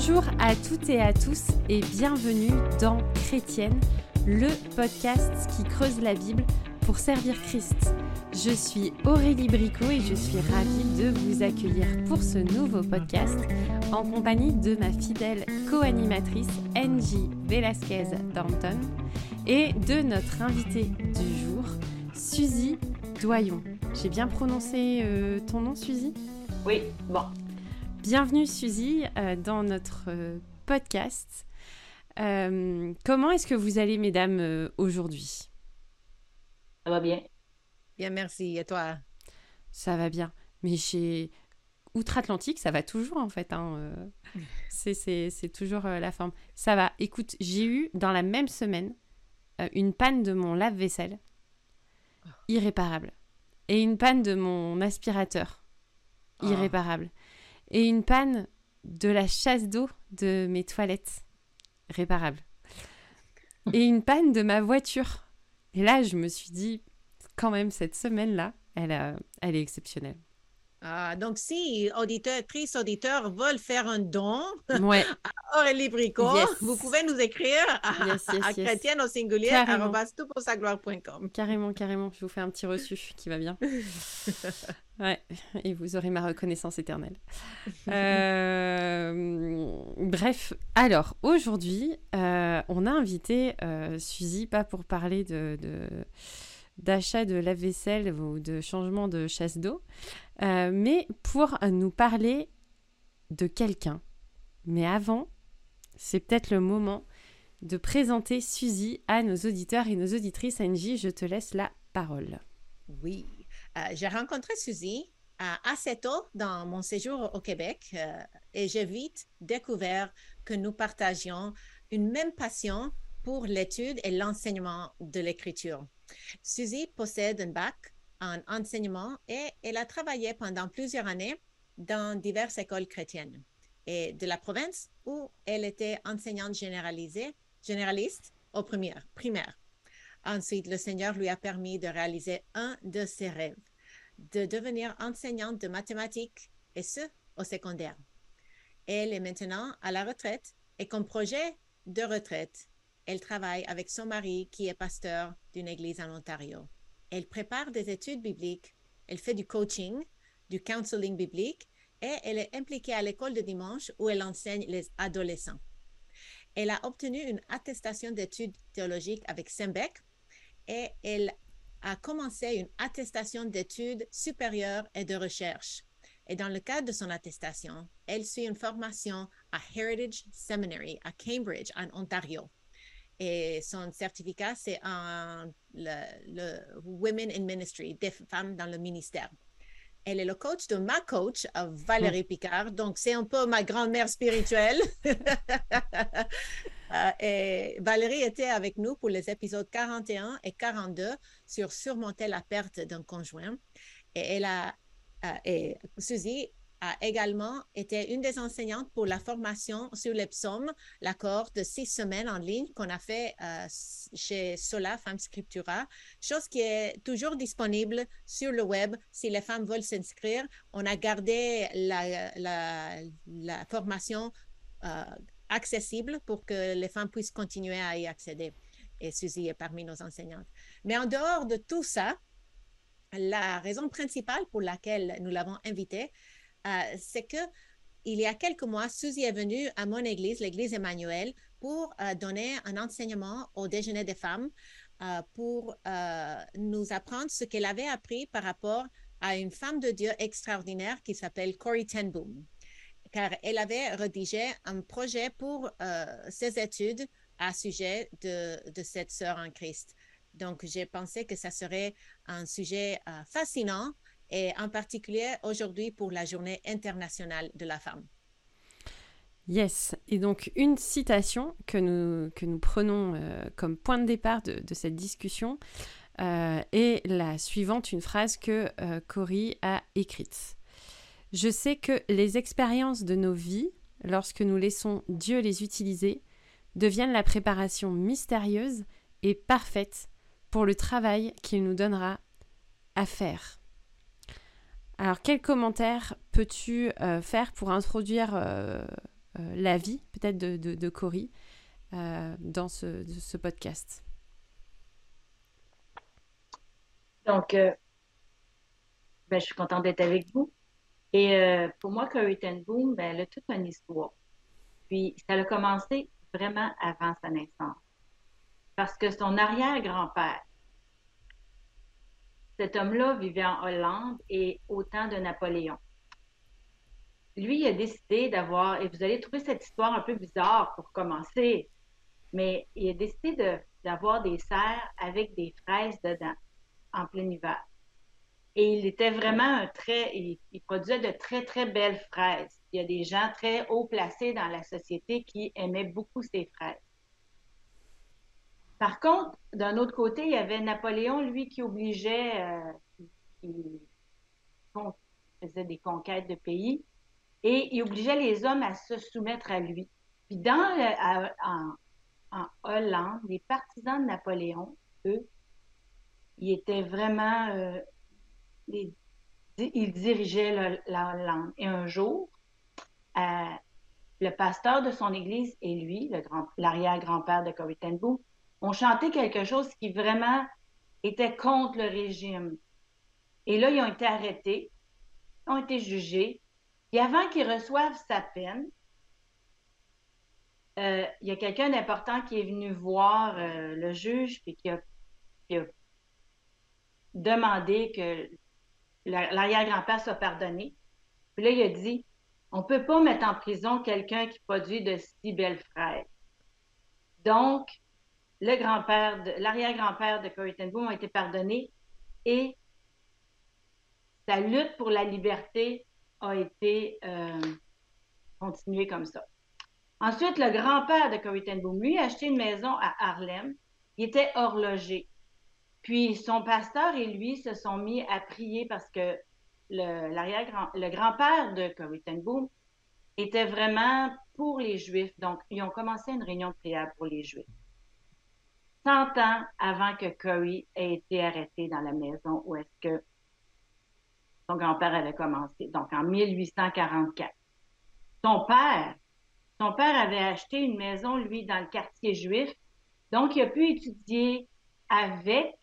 Bonjour à toutes et à tous et bienvenue dans Chrétienne, le podcast qui creuse la Bible pour servir Christ. Je suis Aurélie Bricot et je suis ravie de vous accueillir pour ce nouveau podcast en compagnie de ma fidèle co-animatrice Angie Velasquez Danton et de notre invitée du jour, Suzy Doyon. J'ai bien prononcé euh, ton nom, Suzy? Oui, bon. Bienvenue, Suzy, euh, dans notre euh, podcast. comment est-ce que vous allez, mesdames, aujourd'hui? Ça va bien. Bien, merci. Et toi? Ça va bien. Mais chez Outre-Atlantique, ça va toujours, en fait. Hein, c'est toujours la forme. Ça va. Écoute, j'ai eu dans la même semaine une panne de mon lave-vaisselle irréparable. Et une panne de mon aspirateur, irréparable. Et une panne de la chasse d'eau de mes toilettes, réparable. Et une panne de ma voiture. Et là, je me suis dit, quand même, cette semaine-là, elle, elle est exceptionnelle. Ah, donc, si auditrices, auditeurs veulent faire un don ouais. à Aurélie Bricot, vous pouvez nous écrire à, à chrétienne au singulier gloire.com. Carrément, carrément. Je vous fais un petit reçu qui va bien. ouais, et vous aurez ma reconnaissance éternelle. Euh, bref, alors aujourd'hui, euh, on a invité euh, Suzy, pas pour parler de... de d'achat de lave-vaisselle ou de changement de chasse d'eau, euh, mais pour nous parler de quelqu'un. Mais avant, c'est peut-être le moment de présenter Suzy à nos auditeurs et nos auditrices. Angie, je te laisse la parole. Oui, euh, j'ai rencontré Suzy assez tôt dans mon séjour au Québec euh, et j'ai vite découvert que nous partagions une même passion pour l'étude et l'enseignement de l'écriture. Suzy possède un bac en enseignement et elle a travaillé pendant plusieurs années dans diverses écoles chrétiennes et de la province où elle était enseignante généralisée, généraliste au primaire, primaire. Ensuite, le Seigneur lui a permis de réaliser un de ses rêves, de devenir enseignante de mathématiques et ce, au secondaire. Elle est maintenant à la retraite et comme projet de retraite, elle travaille avec son mari qui est pasteur d'une église en Ontario. Elle prépare des études bibliques, elle fait du coaching, du counseling biblique et elle est impliquée à l'école de dimanche où elle enseigne les adolescents. Elle a obtenu une attestation d'études théologiques avec Sembec et elle a commencé une attestation d'études supérieures et de recherche. Et dans le cadre de son attestation, elle suit une formation à Heritage Seminary à Cambridge, en Ontario. Et son certificat, c'est en le, Women in Ministry, des femmes dans le ministère. Elle est le coach de ma coach, euh, Valérie mm. Picard. Donc, c'est un peu ma grand-mère spirituelle. Euh, et Valérie était avec nous pour les épisodes 41 et 42 sur surmonter la perte d'un conjoint. Et elle a, euh, et Suzy a également été une des enseignantes pour la formation sur les psaumes, l'accord de six semaines en ligne qu'on a fait euh, chez Sola Femme Scriptura, chose qui est toujours disponible sur le web si les femmes veulent s'inscrire. On a gardé la, la, formation euh, accessible pour que les femmes puissent continuer à y accéder. Et Suzy est parmi nos enseignantes. Mais en dehors de tout ça, la raison principale pour laquelle nous l'avons invitée, euh, c'est que il y a quelques mois, Suzy est venue à mon église, l'église Emmanuel, pour euh, donner un enseignement au déjeuner des femmes, euh, pour nous apprendre ce qu'elle avait appris par rapport à une femme de Dieu extraordinaire qui s'appelle Corey Ten Boom, car elle avait rédigé un projet pour ses études à sujet de, de cette sœur en Christ. Donc, j'ai pensé que ça serait un sujet fascinant et en particulier aujourd'hui pour la journée internationale de la femme. Yes, et donc une citation que nous, que nous prenons euh, comme point de départ de, cette discussion euh, est la suivante, une phrase que euh, a écrite. Je sais que les expériences de nos vies, lorsque nous laissons Dieu les utiliser, deviennent la préparation mystérieuse et parfaite pour le travail qu'il nous donnera à faire alors, quel commentaire peux-tu euh, faire pour introduire euh, la vie peut-être de, de, de Cory dans ce, ce, podcast? Donc, ben, je suis contente d'être avec vous. Et pour moi, Cory Ten Boom, ben, elle a toute une histoire. Puis, ça a commencé vraiment avant sa naissance. Parce que son arrière-grand-père, cet homme-là vivait en Hollande et au temps de Napoléon. Lui, il a décidé d'avoir, et vous allez trouver cette histoire un peu bizarre pour commencer, mais il a décidé d'avoir des serres avec des fraises dedans en plein hiver. Et il était vraiment un très, il, il, produisait de très, très belles fraises. Il y a des gens très haut placés dans la société qui aimaient beaucoup ces fraises. Par contre, d'un autre côté, il y avait Napoléon, lui, qui obligeait, euh, faisait des conquêtes de pays, et il obligeait les hommes à se soumettre à lui. Puis dans en, Hollande, les partisans de Napoléon, eux, ils étaient vraiment, euh, ils dirigeaient la Hollande. Et un jour, euh, le pasteur de son église et lui, l'arrière-grand-père de Corrie ont chanté quelque chose qui vraiment était contre le régime. Et là, ils ont été arrêtés, ont été jugés. Et avant qu'ils reçoivent sa peine, euh, il y a quelqu'un d'important qui est venu voir euh, le juge et qui a, demandé que l'arrière-grand-père soit pardonné. Puis là, il a dit on ne peut pas mettre en prison quelqu'un qui produit de si belles fraises. Donc, le grand-père, l'arrière-grand-père de Corrie ten Boom a été pardonné et sa lutte pour la liberté a été euh, continuée comme ça. Ensuite, le grand-père de Corrie lui, a acheté une maison à Harlem. Il était horloger. Puis son pasteur et lui se sont mis à prier parce que le, grand, le grand-père de Corrie était vraiment pour les Juifs. Donc, ils ont commencé une réunion de prière pour les Juifs. 100 ans avant que Curry ait été arrêté dans la maison où est-ce que son grand-père avait commencé, donc en 1844. Son père, son père avait acheté une maison, lui, dans le quartier juif, donc il a pu étudier avec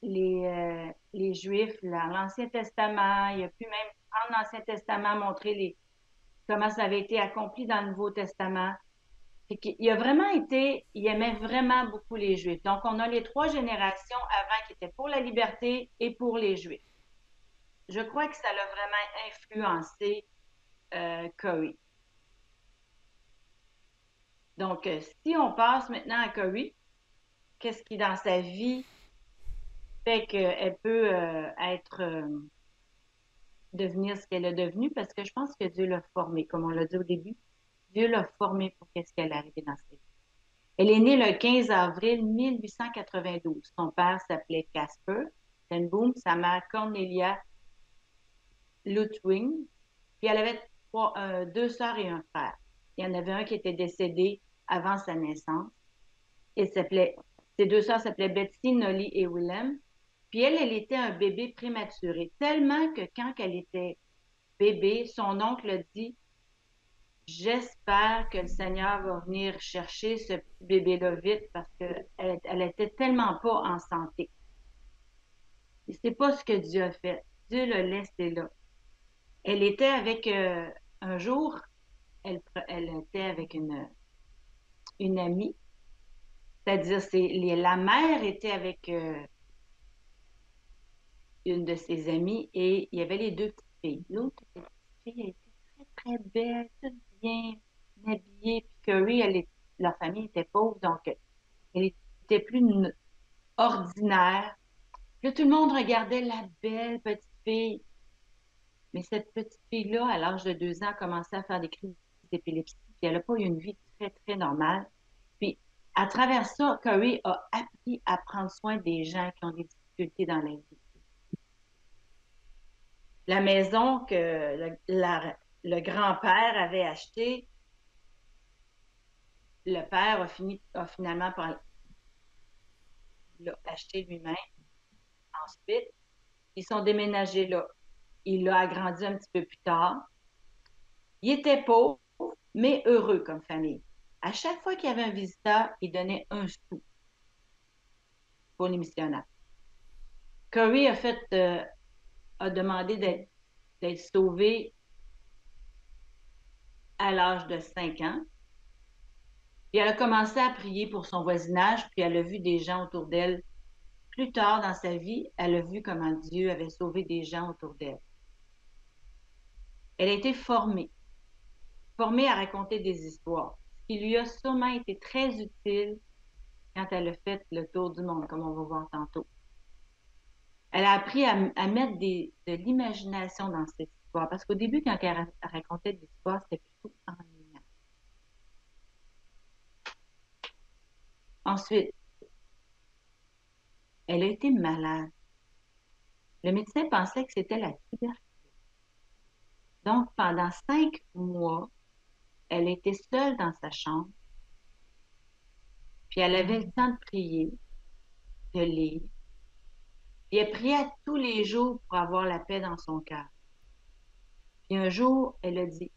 les, euh, les Juifs l'Ancien Testament, il a pu même, en l'Ancien Testament, montrer les, comment ça avait été accompli dans le Nouveau Testament il a vraiment été, il aimait vraiment beaucoup les Juifs. Donc, on a les trois générations avant qui étaient pour la liberté et pour les Juifs. Je crois que ça l'a vraiment influencé euh. Donc, euh, si on passe maintenant à Curry, qu'est-ce qui dans sa vie fait qu'elle peut euh, être devenir ce qu'elle est devenue? Parce que je pense que Dieu l'a formée, comme on l'a dit au début. Dieu l'a formée pour qu'est-ce qu'elle arrivée dans sa vie. Elle est née le 15 avril 1892. Son père s'appelait Casper Tenboom, sa mère Cornelia Lutwing. Puis elle avait euh, deux sœurs et un frère. Il y en avait un qui était décédé avant sa naissance. S'appelait, ses deux sœurs s'appelaient Betsy, Nolly et Willem. Puis elle, elle était un bébé prématuré, tellement que quand elle était bébé, son oncle dit J'espère que le Seigneur va venir chercher ce bébé-là vite parce qu'elle elle était tellement pas en santé. Et c'est pas ce que Dieu a fait. Dieu l'a laissé là. Elle était avec, euh, un jour, elle, elle, était avec une, une amie. C'est-à-dire, c'est, la mère était avec euh, une de ses amies et il y avait les deux petites filles. L'autre petite fille était très, très belle, bien habillée. Puis Curry, elle leur famille était pauvre, donc elle était plus ordinaire. Puis tout le monde regardait la belle petite fille. Mais cette petite fille-là, à l'âge de deux ans, a commencé à faire des crises d'épilepsie. Puis elle n'a pas eu une vie très, très normale. Puis à travers ça, Curry a appris à prendre soin des gens qui ont des difficultés dans la vie. La maison que la, le grand-père avait acheté, le père a, fini, a finalement par acheté lui-même. Ensuite, ils sont déménagés là. Il l'a agrandi un petit peu plus tard. Il était pauvre, mais heureux comme famille. À chaque fois qu'il y avait un visiteur, il donnait un sou pour les missionnaires. Curry a fait, euh, a demandé d'être sauvé à l'âge de 5 ans. Puis elle a commencé à prier pour son voisinage, puis elle a vu des gens autour d'elle. Plus tard dans sa vie, elle a vu comment Dieu avait sauvé des gens autour d'elle. Elle a été formée, formée à raconter des histoires, ce qui lui a sûrement été très utile quand elle a fait le tour du monde, comme on va voir tantôt. Elle a appris à, mettre de l'imagination dans cette parce qu'au début, quand elle racontait des histoires, c'était plutôt ennuyant. Ensuite, elle a été malade. Le médecin pensait que c'était la tuberculose. Donc, pendant cinq mois, elle était seule dans sa chambre. Puis elle avait le temps de prier, de lire. Puis elle priait tous les jours pour avoir la paix dans son cœur. Puis un jour, elle a dit,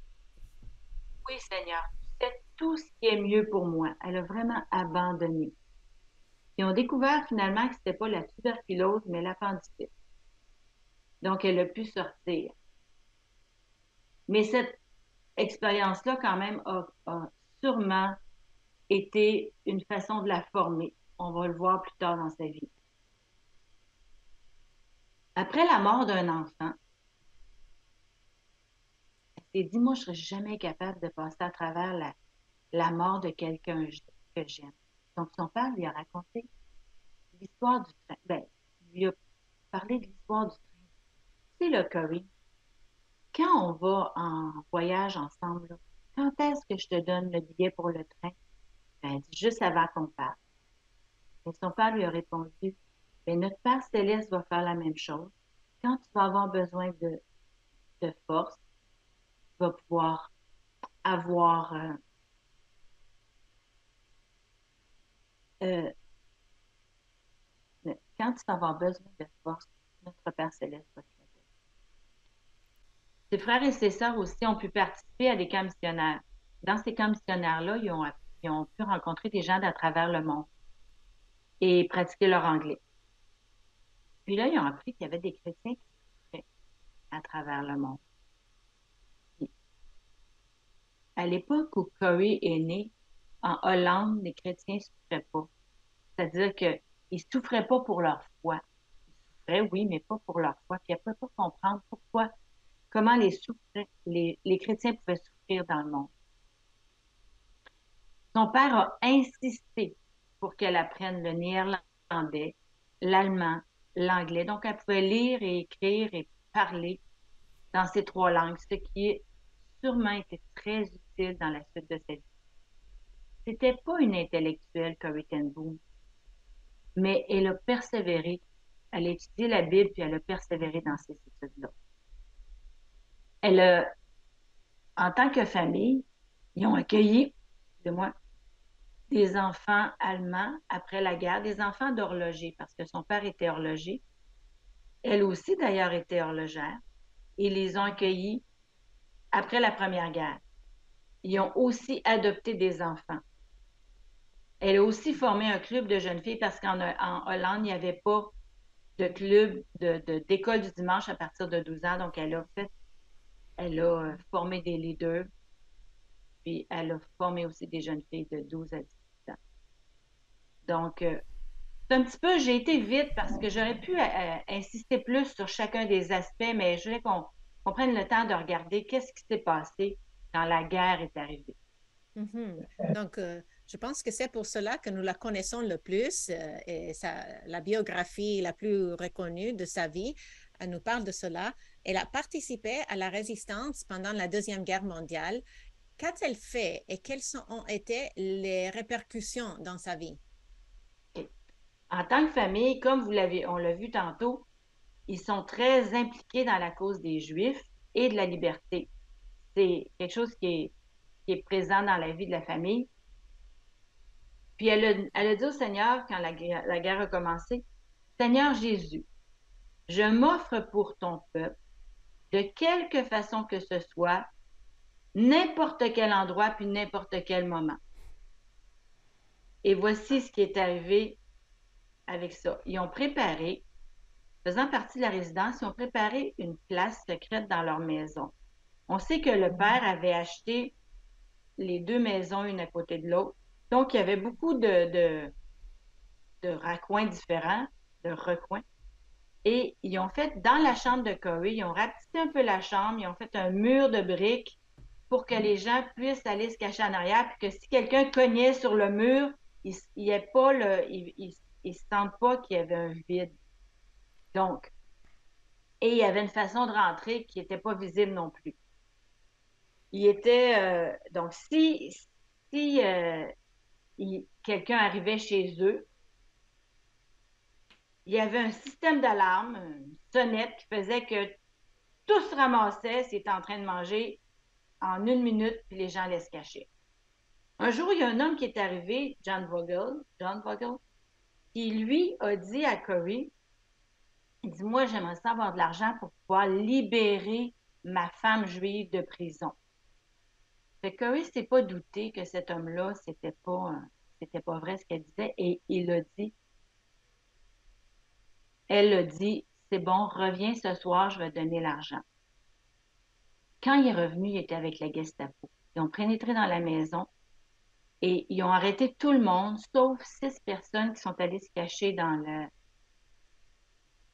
Oui Seigneur, tu sais tout ce qui est mieux pour moi. Elle a vraiment abandonné. Ils ont découvert finalement que ce n'était pas la tuberculose, mais l'appendicite. Donc, elle a pu sortir. Mais cette expérience-là, quand même, a, sûrement été une façon de la former. On va le voir plus tard dans sa vie. Après la mort d'un enfant, s'est dit, moi, je ne serais jamais capable de passer à travers la, mort de quelqu'un que j'aime. Donc, son père lui a raconté l'histoire du train. Ben, il lui a parlé de l'histoire du train. C'est le Curry, quand on va en voyage ensemble, quand est-ce que je te donne le billet pour le train? Ben, juste avant qu'on parte. Et son père lui a répondu, ben, notre Père céleste va faire la même chose. Quand tu vas avoir besoin de force, vas pouvoir avoir euh, euh, quand tu vas avoir besoin de force, notre Père céleste va te ses frères et ses sœurs aussi ont pu participer à des camps missionnaires. Dans ces camps missionnaires-là, ils ont, pu rencontrer des gens d'à travers le monde et pratiquer leur anglais. Puis là, ils ont appris qu'il y avait des chrétiens à travers le monde. À l'époque où Corey est né, en Hollande, les chrétiens ne souffraient pas. C'est-à-dire qu'ils ne souffraient pas pour leur foi. Ils souffraient, oui, mais pas pour leur foi. Puis ne pas comprendre pourquoi comment les, chrétiens pouvaient souffrir dans le monde. Son père a insisté pour qu'elle apprenne le néerlandais, l'allemand, l'anglais. Donc, elle pouvait lire et écrire et parler dans ces trois langues, ce qui a sûrement été très utile dans la suite de sa vie. C'était pas une intellectuelle, Corrie ten Boom, mais elle a persévéré. Elle a étudié la Bible puis elle a persévéré dans ces études-là elle a, en tant que famille, ils ont accueilli, de moi, des enfants allemands après la guerre, des enfants d'horloger, parce que son père était horloger. Elle aussi, d'ailleurs, était horlogère. Ils les ont accueillis après la Première Guerre. Ils ont aussi adopté des enfants. Elle a aussi formé un club de jeunes filles parce qu'en Hollande, il n'y avait pas de club d'école du dimanche à partir de 12 ans. Donc, elle a fait elle a euh, formé des leaders, puis elle a formé aussi des jeunes filles de 12 à 18 ans. Donc, euh, c'est un petit peu, j'ai été vite parce que j'aurais pu euh, insister plus sur chacun des aspects, mais je voulais qu'on prenne le temps de regarder qu'est-ce qui s'est passé quand la guerre est arrivée. Mm-hmm. Donc, je pense que c'est pour cela que nous la connaissons le plus et la biographie la plus reconnue de sa vie elle nous parle de cela. Elle a participé à la résistance pendant la Deuxième Guerre mondiale. Qu'a-t-elle fait et quelles ont été les répercussions dans sa vie? En tant que famille, comme vous l'avez, on l'a vu tantôt, ils sont très impliqués dans la cause des Juifs et de la liberté. C'est quelque chose qui est, présent dans la vie de la famille. Puis elle a, elle a dit au Seigneur, quand la, la guerre a commencé, Seigneur Jésus, je m'offre pour ton peuple, de quelque façon que ce soit, n'importe quel endroit puis n'importe quel moment. Et voici ce qui est arrivé avec ça. Ils ont préparé, faisant partie de la résidence, ils ont préparé une place secrète dans leur maison. On sait que le père avait acheté les deux maisons une à côté de l'autre. Donc, il y avait beaucoup de, de, raccoins différents, de recoins. Et ils ont fait, dans la chambre de Corey, ils ont rapetissé un peu la chambre, ils ont fait un mur de briques pour que les gens puissent aller se cacher en arrière, puis que si quelqu'un cognait sur le mur, il ait pas le, il, il, sentent pas qu'il y avait un vide. Donc, et il y avait une façon de rentrer qui n'était pas visible non plus. Il était, euh, donc si, si euh, quelqu'un arrivait chez eux, il y avait un système d'alarme, une sonnette qui faisait que tout se ramassait s'il était en train de manger en une minute, puis les gens allaient se cacher. Un jour, il y a un homme qui est arrivé, John Vogel, John Vogel, qui lui a dit à Corey, il dit, moi, j'aimerais avoir de l'argent pour pouvoir libérer ma femme juive de prison. Fait que s'est pas douté que cet homme-là, c'était pas, c'était pas vrai ce qu'elle disait, et il a dit, elle a dit, c'est bon, reviens ce soir, je vais donner l'argent. Quand il est revenu, il était avec la Gestapo. Ils ont pénétré dans la maison et ils ont arrêté tout le monde, sauf six personnes qui sont allées se cacher dans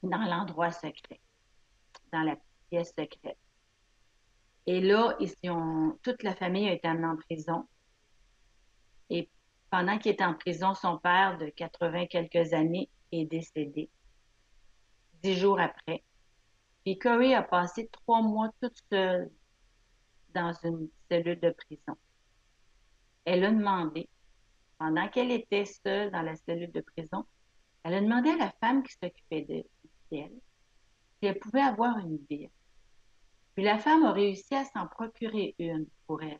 dans l'endroit secret, dans la pièce secrète. Et là, ils toute la famille a été amenée en prison. Et pendant qu'il était en prison, son père de 80 quelques années est décédé dix jours après. Puis Corey a passé trois mois toute seule dans une cellule de prison. Elle a demandé, pendant qu'elle était seule dans la cellule de prison, elle a demandé à la femme qui s'occupait d'elle si elle pouvait avoir une Bible. Puis la femme a réussi à s'en procurer une pour elle.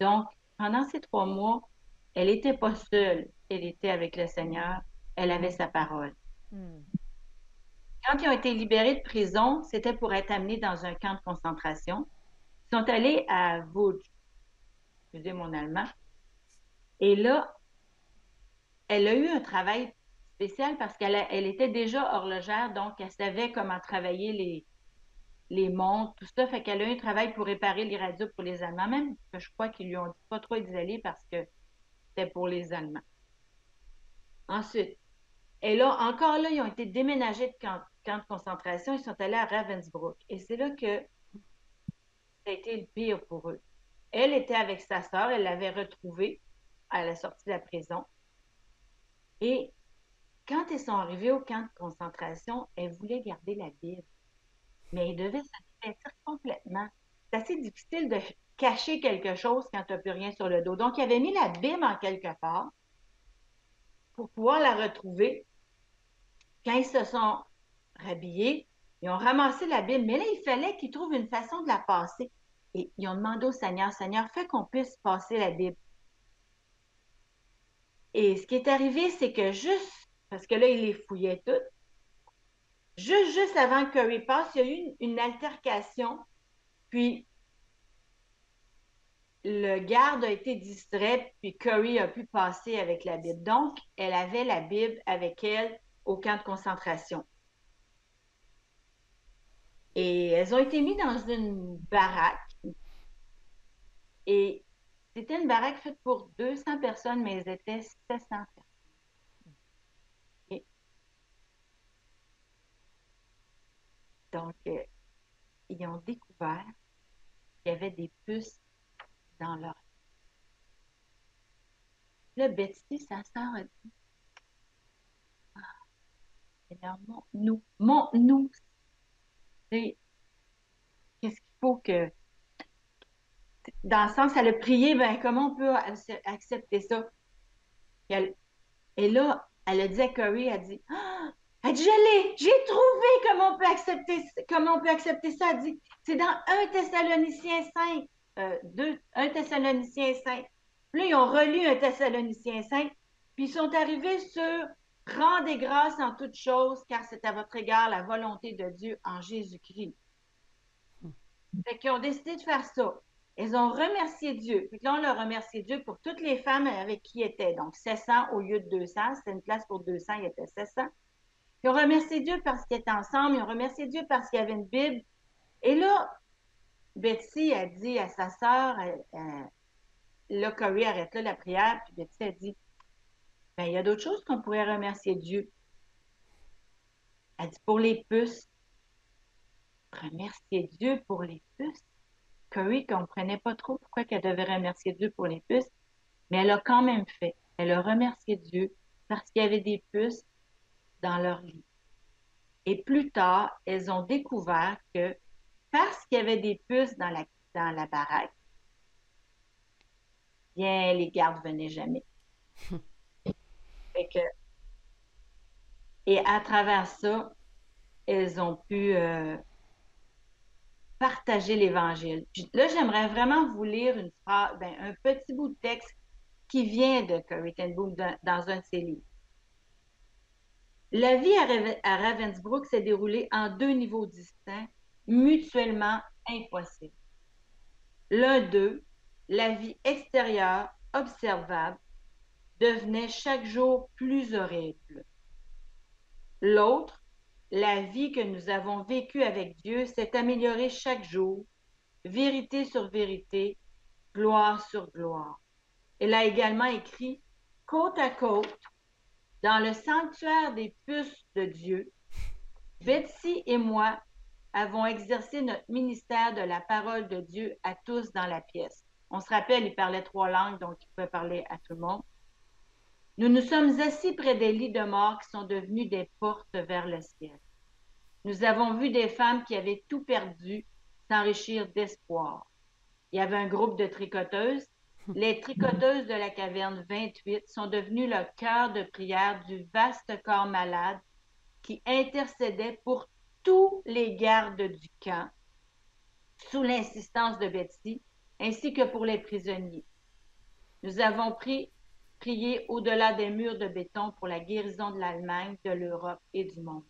Donc, pendant ces trois mois, elle n'était pas seule, elle était avec le Seigneur, elle avait sa parole. Hmm. Quand ils ont été libérés de prison, c'était pour être amenés dans un camp de concentration. Ils sont allés à Vouge, excusez mon allemand. Et là, elle a eu un travail spécial parce qu'elle elle était déjà horlogère, donc elle savait comment travailler les, les montres, tout ça. Fait qu'elle a eu un travail pour réparer les radios pour les Allemands, même que je crois qu'ils lui ont dit pas trop d'y parce que c'était pour les Allemands. Ensuite, et là, encore là, ils ont été déménagés de camp, camp de concentration, ils sont allés à Ravensbrück. Et c'est là que ça a été le pire pour eux. Elle était avec sa sœur, elle l'avait retrouvée à la sortie de la prison. Et quand ils sont arrivés au camp de concentration, elle voulait garder la Bible. Mais elle devait se complètement. C'est assez difficile de cacher quelque chose quand tu n'as plus rien sur le dos. Donc, il avait mis la Bible en quelque part pour pouvoir la retrouver. Quand ils se sont rhabillés. Ils ont ramassé la Bible, mais là, il fallait qu'ils trouvent une façon de la passer. Et ils ont demandé au Seigneur, Seigneur, fais qu'on puisse passer la Bible. Et ce qui est arrivé, c'est que juste, parce que là, il les fouillait toutes, juste, juste avant que Curry passe, il y a eu une, altercation, puis le garde a été distrait, puis Curry a pu passer avec la Bible. Donc, elle avait la Bible avec elle au camp de concentration. Et elles ont été mises dans une baraque. Et c'était une baraque faite pour 200 personnes, mais elles étaient 700 personnes. Donc, euh, ils ont découvert qu'il y avait des puces dans leur. Le Betsy, sa sœur a dit Ah, Seigneur, montre-nous, montre-nous qu'est-ce qu'il faut que. Dans le sens, elle a prié, ben, comment on peut accepter ça? Et, là, elle a dit à Corey, elle a dit, ah! Je l'ai, j'ai trouvé comment on peut accepter, comment on peut accepter ça. C'est dans 1 Thessaloniciens 5, euh, 2, 1 Thessaloniciens 5. Puis là, ils ont relu 1 Thessaloniciens 5, puis ils sont arrivés sur Rendez grâce en toutes choses, car c'est à votre égard la volonté de Dieu en Jésus-Christ. Hmm. Fait qu'ils ont décidé de faire ça. elles ont remercié Dieu. Puis là, on a remercié Dieu pour toutes les femmes avec qui ils étaient. Donc, 700 au lieu de 200. C'était une place pour 200, il y était 700. Ils ont remercié Dieu parce qu'ils étaient ensemble. Ils ont remercié Dieu parce qu'il y avait une Bible. Et là, Betsy a dit à sa sœur, là, Corey arrête là la prière, puis Betsy a dit, ben, il y a d'autres choses qu'on pourrait remercier Dieu. Elle dit, pour les puces. Remercier Dieu pour les puces? Curry ne comprenait pas trop pourquoi elle devait remercier Dieu pour les puces, mais elle a quand même fait. Elle a remercié Dieu parce qu'il y avait des puces dans leur lit. Et plus tard, elles ont découvert que parce qu'il y avait des puces dans la, dans la baraque, bien, les gardes venaient jamais. et à travers ça, elles ont pu euh, partager l'Évangile. Là, j'aimerais vraiment vous lire une phrase, ben, un petit bout de texte qui vient de Corrie ten Boom dans, un de ses livres. La vie à, Ravensbrück s'est déroulée en deux niveaux distincts, mutuellement impossibles. L'un d'eux, la vie extérieure, observable, devenait chaque jour plus horrible. L'autre, la vie que nous avons vécue avec Dieu s'est améliorée chaque jour, vérité sur vérité, gloire sur gloire. Elle a également écrit côte à côte dans le sanctuaire des puces de Dieu. Betsy et moi avons exercé notre ministère de la parole de Dieu à tous dans la pièce. On se rappelle, il parlait trois langues, donc il pouvait parler à tout le monde. Nous nous sommes assis près des lits de mort qui sont devenus des portes vers le ciel. Nous avons vu des femmes qui avaient tout perdu s'enrichir d'espoir. Il y avait un groupe de tricoteuses. Les tricoteuses de la caverne 28 sont devenues le cœur de prière du vaste corps malade qui intercédait pour tous les gardes du camp, sous l'insistance de Betsy, ainsi que pour les prisonniers. Nous avons prier au-delà des murs de béton pour la guérison de l'Allemagne, de l'Europe et du monde.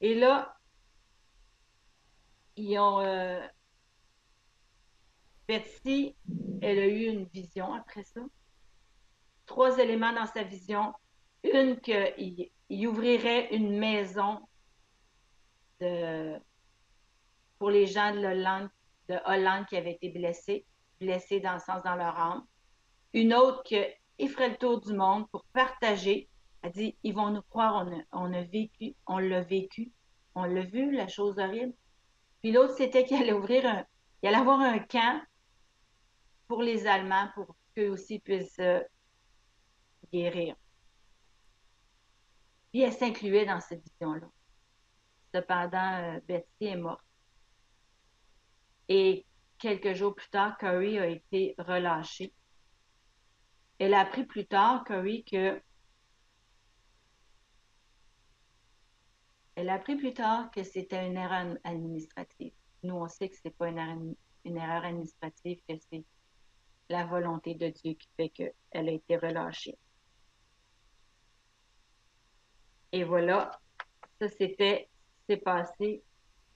Et là, ils ont. Euh, Betsy, elle a eu une vision après ça. Trois éléments dans sa vision. Une, qu'il il ouvrirait une maison de, pour les gens de Hollande, de Hollande qui avaient été blessés, blessés dans le sens dans leur âme une autre qui ferait le tour du monde pour partager. Elle dit, ils vont nous croire, on a, vécu, on l'a vécu, on l'a vu, la chose horrible. Puis l'autre, c'était qu'il allait ouvrir un, allait avoir un camp pour les Allemands pour qu'eux aussi puissent euh, guérir. Puis elle s'incluait dans cette vision-là. Cependant, euh, Betsy est morte. Et quelques jours plus tard, Curry a été relâché. Elle a appris plus tard, Corey, que Elle a appris plus tard que c'était une erreur administrative. Nous, on sait que ce n'est pas une erreur, administrative, que c'est la volonté de Dieu qui fait qu'elle a été relâchée. Et voilà, ça c'était, c'est passé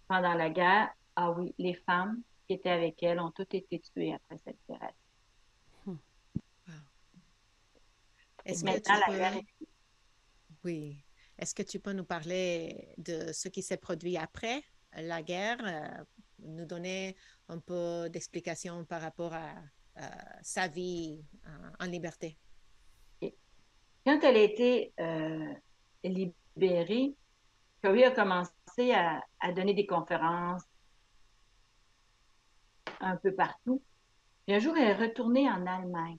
pendant la guerre. Ah oui, les femmes qui étaient avec elle ont toutes été tuées après cette guerre. Est-ce que tu peux... Oui. Est-ce que tu peux nous parler de ce qui s'est produit après la guerre, euh, nous donner un peu d'explication par rapport à, sa vie en, liberté? Quand elle a été euh, libérée, Corey a commencé à, à, donner des conférences un peu partout. Et un jour, elle est retournée en Allemagne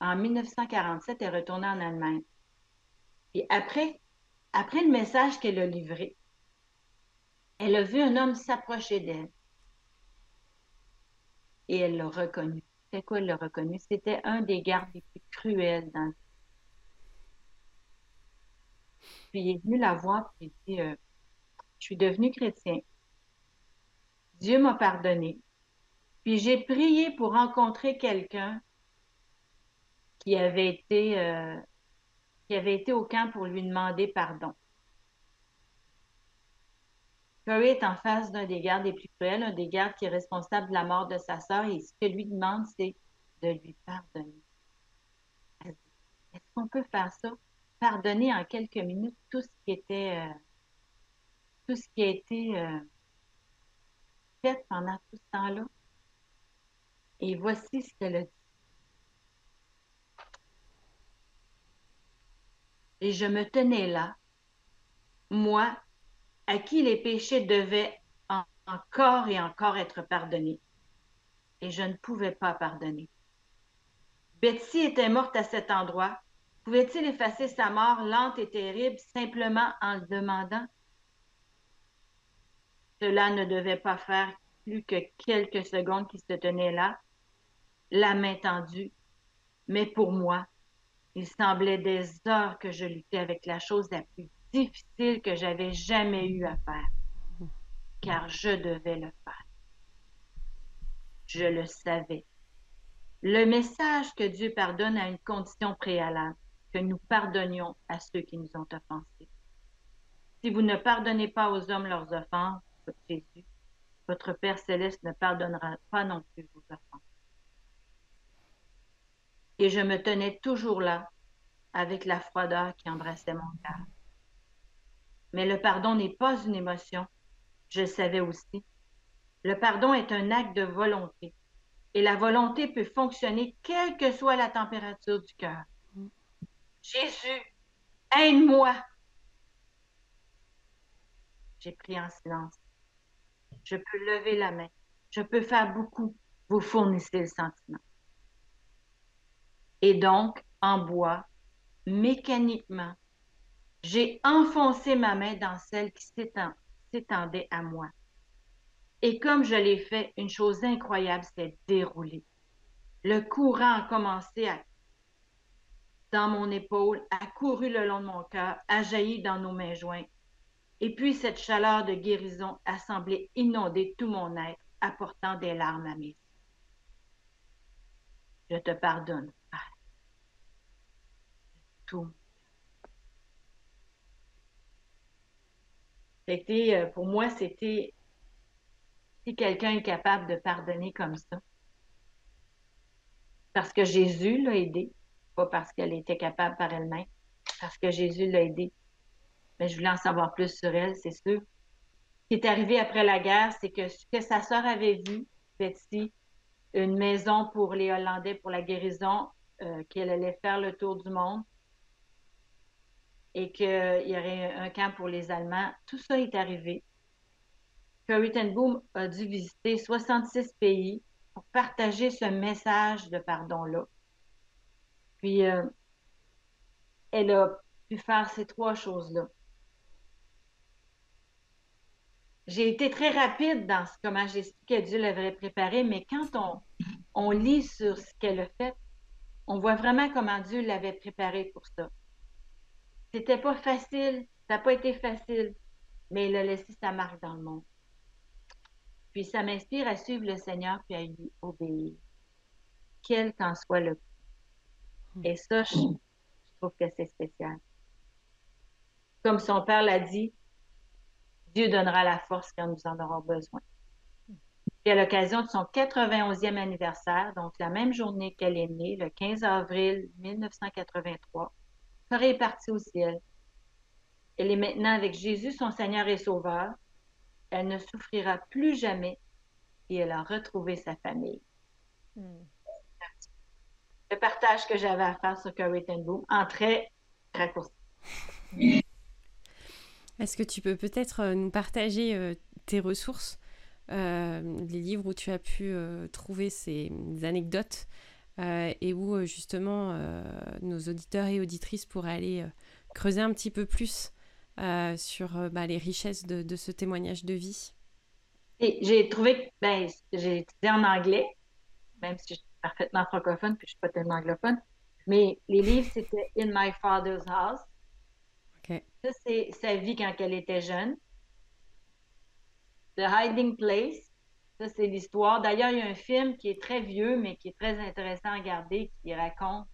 en 1947, elle est retournée en Allemagne. Et après, après le message qu'elle a livré, elle a vu un homme s'approcher d'elle. Et elle l'a reconnu. C'est quoi elle l'a reconnu? C'était un des gardes les plus cruels dans le Puis il est venu la voir et il dit euh, Je suis devenu chrétien. Dieu m'a pardonné. Puis j'ai prié pour rencontrer quelqu'un qui avait été, euh, qui avait été au camp pour lui demander pardon. Curry est en face d'un des gardes les plus cruels, un des gardes qui est responsable de la mort de sa sœur, et ce que lui demande, c'est de lui pardonner. Est-ce qu'on peut faire ça? Pardonner en quelques minutes tout ce qui était, euh, tout ce qui a été euh, fait pendant tout ce temps-là? Et voici ce qu'elle a dit. Et je me tenais là, moi, à qui les péchés devaient encore et encore être pardonnés. Et je ne pouvais pas pardonner. Betsy était morte à cet endroit. Pouvait-il effacer sa mort lente et terrible simplement en le demandant? Cela ne devait pas faire plus que quelques secondes qu'il se tenait là, la main tendue. Mais pour moi, il semblait des heures que je luttais avec la chose la plus difficile que j'avais jamais eu à faire, car je devais le faire. Je le savais. Le message que Dieu pardonne a une condition préalable, que nous pardonnions à ceux qui nous ont offensés. Si vous ne pardonnez pas aux hommes leurs offenses, Jésus, votre Père céleste ne pardonnera pas non plus vos offenses. Et je me tenais toujours là, avec la froideur qui embrassait mon cœur. Mais le pardon n'est pas une émotion. Je le savais aussi. Le pardon est un acte de volonté. Et la volonté peut fonctionner quelle que soit la température du cœur. Jésus, aide-moi. J'ai pris en silence. Je peux lever la main. Je peux faire beaucoup. Vous fournissez le sentiment. Et donc, en bois, mécaniquement, j'ai enfoncé ma main dans celle qui s'étendait à moi. Et comme je l'ai fait, une chose incroyable s'est déroulée. Le courant a commencé à, dans mon épaule, a couru le long de mon cœur, a jailli dans nos mains jointes. Et puis cette chaleur de guérison a semblé inonder tout mon être, apportant des larmes à mes yeux. Je te pardonne, Père. Tout Euh, pour moi, c'était si quelqu'un est capable de pardonner comme ça. Parce que Jésus l'a aidé, pas parce qu'elle était capable par elle-même, parce que Jésus l'a aidé. Mais je voulais en savoir plus sur elle, c'est sûr. Ce qui est arrivé après la guerre, c'est que ce que sa sœur avait vu, Betsy, une maison pour les Hollandais pour la guérison, euh, qu'elle allait faire le tour du monde, et qu'il y aurait un camp pour les Allemands. Tout ça est arrivé. Ten Boom a dû visiter 66 pays pour partager ce message de pardon-là. Puis, euh, elle a pu faire ces trois choses-là. J'ai été très rapide dans ce, comment j'expliquais que Dieu l'avait préparé, mais quand on lit sur ce qu'elle a fait, on voit vraiment comment Dieu l'avait préparé pour ça. C'était pas facile, ça n'a pas été facile, mais il a laissé sa marque dans le monde. Puis ça m'inspire à suivre le Seigneur puis à lui obéir, quel qu'en soit le coup. Et ça, je, trouve que c'est spécial. Comme son père l'a dit, Dieu donnera la force quand nous en aurons besoin. Puis à l'occasion de son 91e anniversaire, donc la même journée qu'elle est née, le 15 avril 1983, Corée est partie au ciel. Elle est maintenant avec Jésus, son Seigneur et Sauveur. Elle ne souffrira plus jamais et elle a retrouvé sa famille. Hmm. Le partage que j'avais à faire sur Corey Ten Boom en très raccourci. Est-ce que tu peux peut-être euh, nous partager euh, tes ressources, euh, les livres où tu as pu trouver ces anecdotes euh, et où euh, justement euh, nos auditeurs et auditrices pourraient aller creuser un petit peu plus sur bah, les richesses de, ce témoignage de vie. J'ai trouvé, ben, j'ai étudié en anglais, même si je suis parfaitement francophone, puis je ne suis pas tellement anglophone, mais les livres, c'était In My Father's House. Ça, c'est sa vie quand elle était jeune. The Hiding Place, ça, c'est l'histoire. D'ailleurs, il y a un film qui est très vieux, mais qui est très intéressant à regarder, qui raconte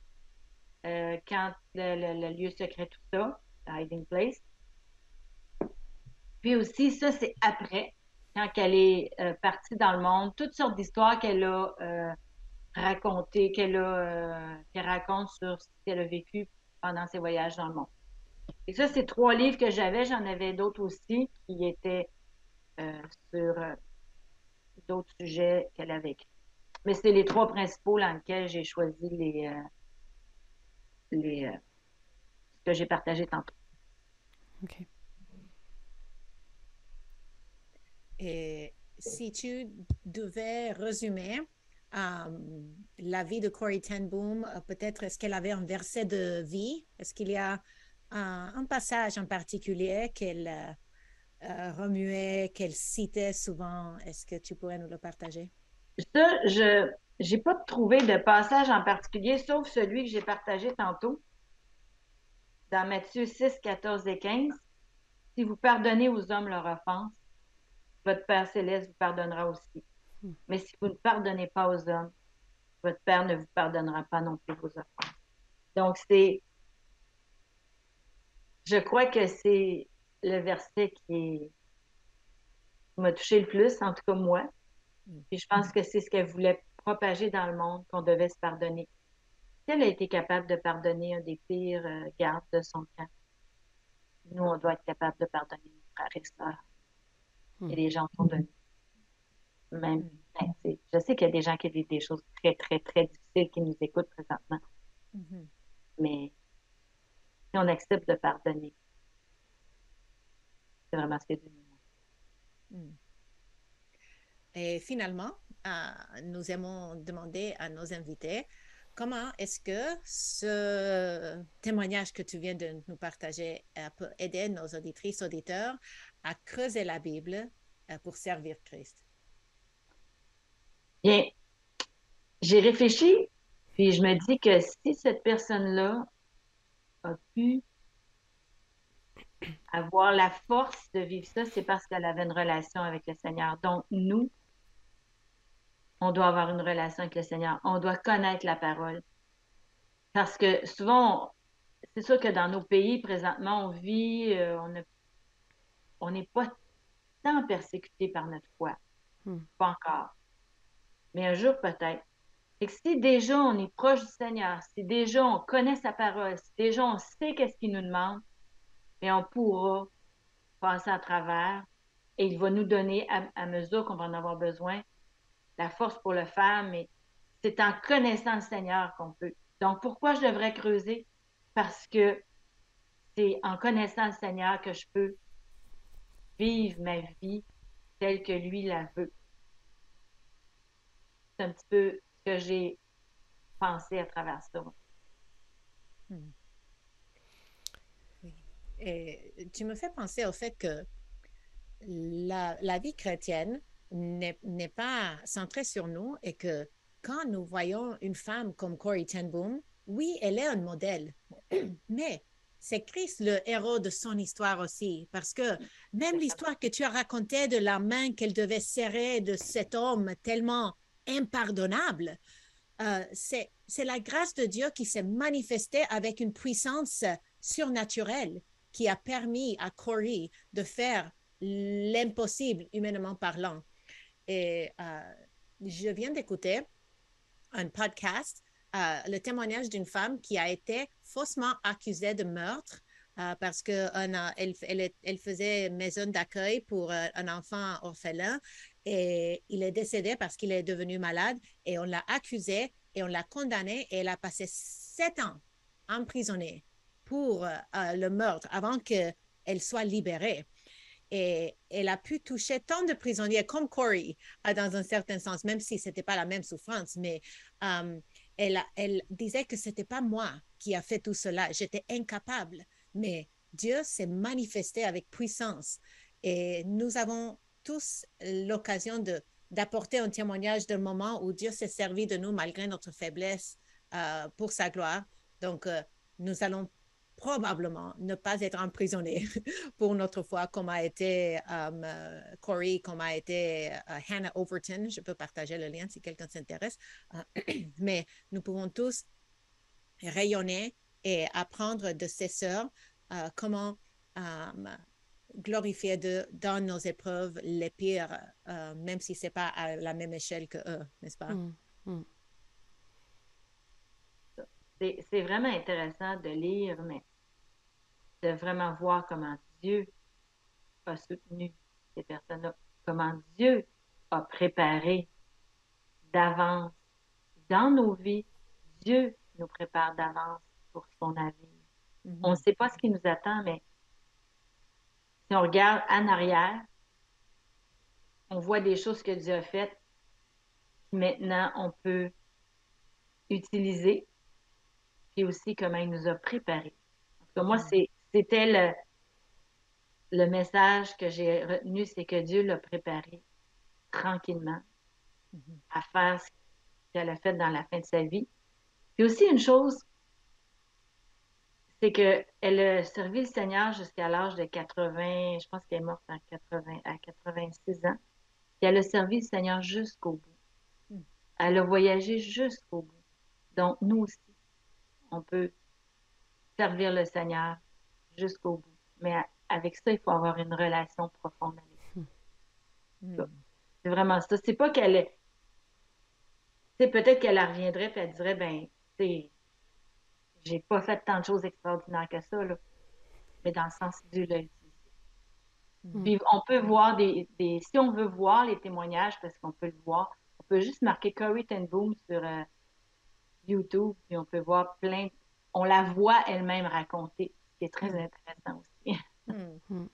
euh, quand le, lieu secret, tout ça, Hiding Place. Puis aussi, ça, c'est après, quand elle est euh, partie dans le monde, toutes sortes d'histoires qu'elle a euh, racontées, qu'elle a, qu'elle raconte sur ce qu'elle a vécu pendant ses voyages dans le monde. Et ça, c'est trois livres que j'avais. J'en avais d'autres aussi qui étaient sur d'autres sujets qu'elle avait écrits. Mais c'est les trois principaux dans lesquels j'ai choisi les, les ce que j'ai partagé tantôt. OK. Et si tu devais résumer euh, la vie de Corey Ten Boom, euh, peut-être est-ce qu'elle avait un verset de vie? Est-ce qu'il y a un, passage en particulier qu'elle euh, remuait, qu'elle citait souvent? Est-ce que tu pourrais nous le partager? Ça, je n'ai pas trouvé de passage en particulier, sauf celui que j'ai partagé tantôt dans Matthieu 6, 14 et 15. Si vous pardonnez aux hommes leur offense, votre Père céleste vous pardonnera aussi. Hmm. Mais si vous ne pardonnez pas aux hommes, votre Père ne vous pardonnera pas non plus vos offenses. Donc, c'est. Je crois que c'est le verset qui, m'a touché le plus, en tout cas moi. Hmm. Et je pense que c'est ce qu'elle voulait propager dans le monde, qu'on devait se pardonner. Si elle a été capable de pardonner un des pires euh, gardes de son camp, nous, on doit être capable de pardonner nos frères et sœurs et les gens sont de Même, ben, je sais qu'il y a des gens qui vivent des choses très, très, très difficiles qui nous écoutent présentement. Mm-hmm. Mais si on accepte de pardonner, c'est vraiment ce que Dieu nous mm. Et finalement, euh, nous aimons demander à nos invités comment est-ce que ce témoignage que tu viens de nous partager euh, peut aider nos auditrices, auditeurs à creuser la Bible euh, pour servir Christ? Bien, j'ai réfléchi, puis je me dis que si cette personne-là a pu avoir la force de vivre ça, c'est parce qu'elle avait une relation avec le Seigneur. Donc, nous, on doit avoir une relation avec le Seigneur. On doit connaître la parole. Parce que souvent, c'est sûr que dans nos pays, présentement, on vit, euh, on n'est pas tant persécuté par notre foi. Hmm. Pas encore. Mais un jour peut-être. Et si déjà on est proche du Seigneur, si déjà on connaît sa parole, si déjà on sait qu'est-ce qu'il nous demande, et on pourra passer à travers et il va nous donner à, mesure qu'on va en avoir besoin la force pour le faire, mais c'est en connaissant le Seigneur qu'on peut. Donc pourquoi je devrais creuser? Parce que c'est en connaissant le Seigneur que je peux vivre ma vie telle que lui la veut. C'est un petit peu ce que j'ai pensé à travers ça. Et tu me fais penser au fait que la, la vie chrétienne n'est pas centrée sur nous et que quand nous voyons une femme comme Corey Ten Boom, oui, elle est un modèle, mais c'est Christ le héros de son histoire aussi, parce que même l'histoire que tu as racontée de la main qu'elle devait serrer de cet homme tellement impardonnable, euh, c'est la grâce de Dieu qui s'est manifestée avec une puissance surnaturelle qui a permis à Corey de faire l'impossible humainement parlant. Et euh, je viens d'écouter un podcast euh, le témoignage d'une femme qui a été faussement accusée de meurtre euh, parce qu'elle elle, elle, faisait maison d'accueil pour un enfant orphelin et il est décédé parce qu'il est devenu malade et on l'a accusé et on l'a condamné et elle a passé sept ans emprisonnée pour le meurtre avant qu'elle soit libérée. Et elle a pu toucher tant de prisonniers comme Corey, dans un certain sens, même si ce n'était pas la même souffrance, mais elle, disait que c'était pas moi qui a fait tout cela, j'étais incapable, mais Dieu s'est manifesté avec puissance et nous avons tous l'occasion de d'apporter un témoignage d'un moment où Dieu s'est servi de nous malgré notre faiblesse euh, pour sa gloire. Donc, euh, nous allons probablement ne pas être emprisonnés pour notre foi, comme a été euh, Corey, comme a été euh, Hannah Overton. Je peux partager le lien si quelqu'un s'intéresse. Euh, mais nous pouvons tous rayonner et apprendre de ces sœurs comment glorifier de, dans nos épreuves les pires, même si ce n'est pas à la même échelle que eux, n'est-ce pas? Mm, mm. C'est vraiment intéressant de lire, mais de vraiment voir comment Dieu a soutenu ces personnes-là, comment Dieu a préparé d'avance dans nos vies. Dieu nous prépare d'avance pour son avenir. Mhm. On ne sait pas ce qui nous attend, mais si on regarde en arrière, on voit des choses que Dieu a faites maintenant on peut utiliser, et aussi comment il nous a préparés. En tout cas, moi, Mhm. c'est- c'était le, le message que j'ai retenu, c'est que Dieu l'a préparé tranquillement Mhm. à faire ce qu'elle a fait dans la fin de sa vie. Puis aussi une chose, c'est qu'elle a servi le Seigneur jusqu'à l'âge de 80, je pense qu'elle est morte à 80, à 86 ans. Puis elle a servi le Seigneur jusqu'au bout. Mm. Elle a voyagé jusqu'au bout. Donc, nous aussi, on peut servir le Seigneur jusqu'au bout. Mais avec ça, il faut avoir une relation profonde avec lui. Mhm. C'est vraiment ça. C'est pas qu'elle est. Tu sais, peut-être qu'elle en reviendrait et elle dirait, ben, tu sais, j'ai pas fait tant de choses extraordinaires que ça, là. Mais dans le sens, utilisé. Mhm. Puis on peut voir des, des- Si on veut voir les témoignages, parce qu'on peut le voir, on peut juste marquer Corrie Ten Boom sur euh, YouTube, puis on peut voir plein. On la voit elle-même raconter, qui est très intéressant aussi. Mhm.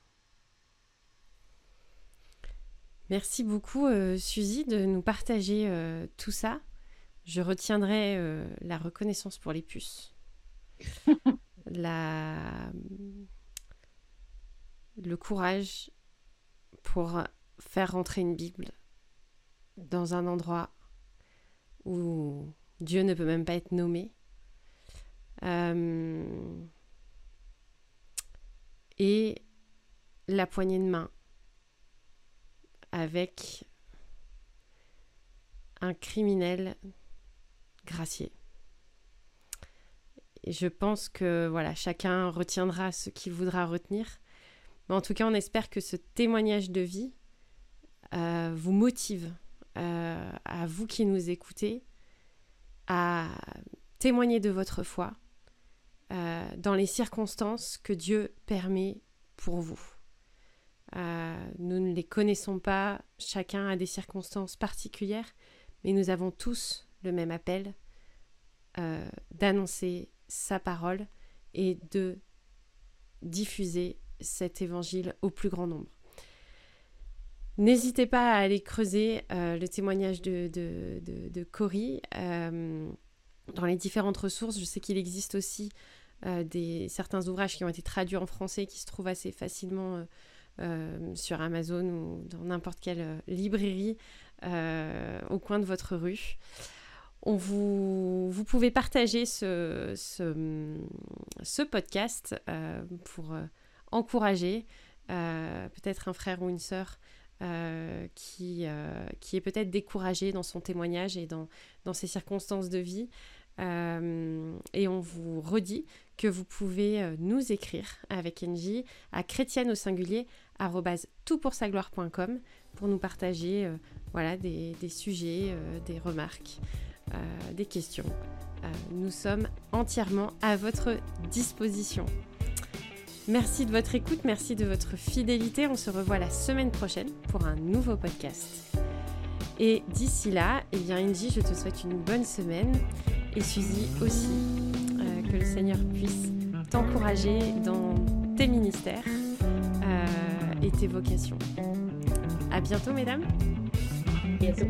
Merci beaucoup, euh, Suzy, de nous partager euh, tout ça. Je retiendrai euh, la reconnaissance pour les puces, la... le courage pour faire rentrer une Bible dans un endroit où Dieu ne peut même pas être nommé. Et la poignée de main avec un criminel gracié. Je pense que voilà, chacun retiendra ce qu'il voudra retenir. Mais en tout cas, on espère que ce témoignage de vie euh, vous motive, euh, à vous qui nous écoutez, à témoigner de votre foi euh, dans les circonstances que Dieu permet pour vous. Euh, nous ne les connaissons pas, chacun a des circonstances particulières, mais nous avons tous le même appel euh, d'annoncer sa parole et de diffuser cet évangile au plus grand nombre. N'hésitez pas à aller creuser le témoignage de, de, Cory dans les différentes ressources. Je sais qu'il existe aussi des, certains ouvrages qui ont été traduits en français qui se trouvent assez facilement euh, euh, sur Amazon ou dans n'importe quelle euh, librairie euh, au coin de votre rue. On vous, pouvez partager ce, podcast euh, pour euh, encourager euh, peut-être un frère ou une sœur euh, qui, euh, est peut-être découragé dans son témoignage et dans, dans ses circonstances de vie. Euh, et on vous redit que vous pouvez euh, nous écrire avec NJ à chrétienne au singulier toutpoursagloire.com pour nous partager euh, voilà, des, des sujets, euh, des remarques, euh, des questions. Nous sommes entièrement à votre disposition. Merci de votre écoute, merci de votre fidélité. On se revoit la semaine prochaine pour un nouveau podcast. Et d'ici là, eh bien je te souhaite une bonne semaine et Suzy aussi. Que le Seigneur puisse t'encourager dans tes ministères euh, et tes vocations. À bientôt, mesdames. Bientôt.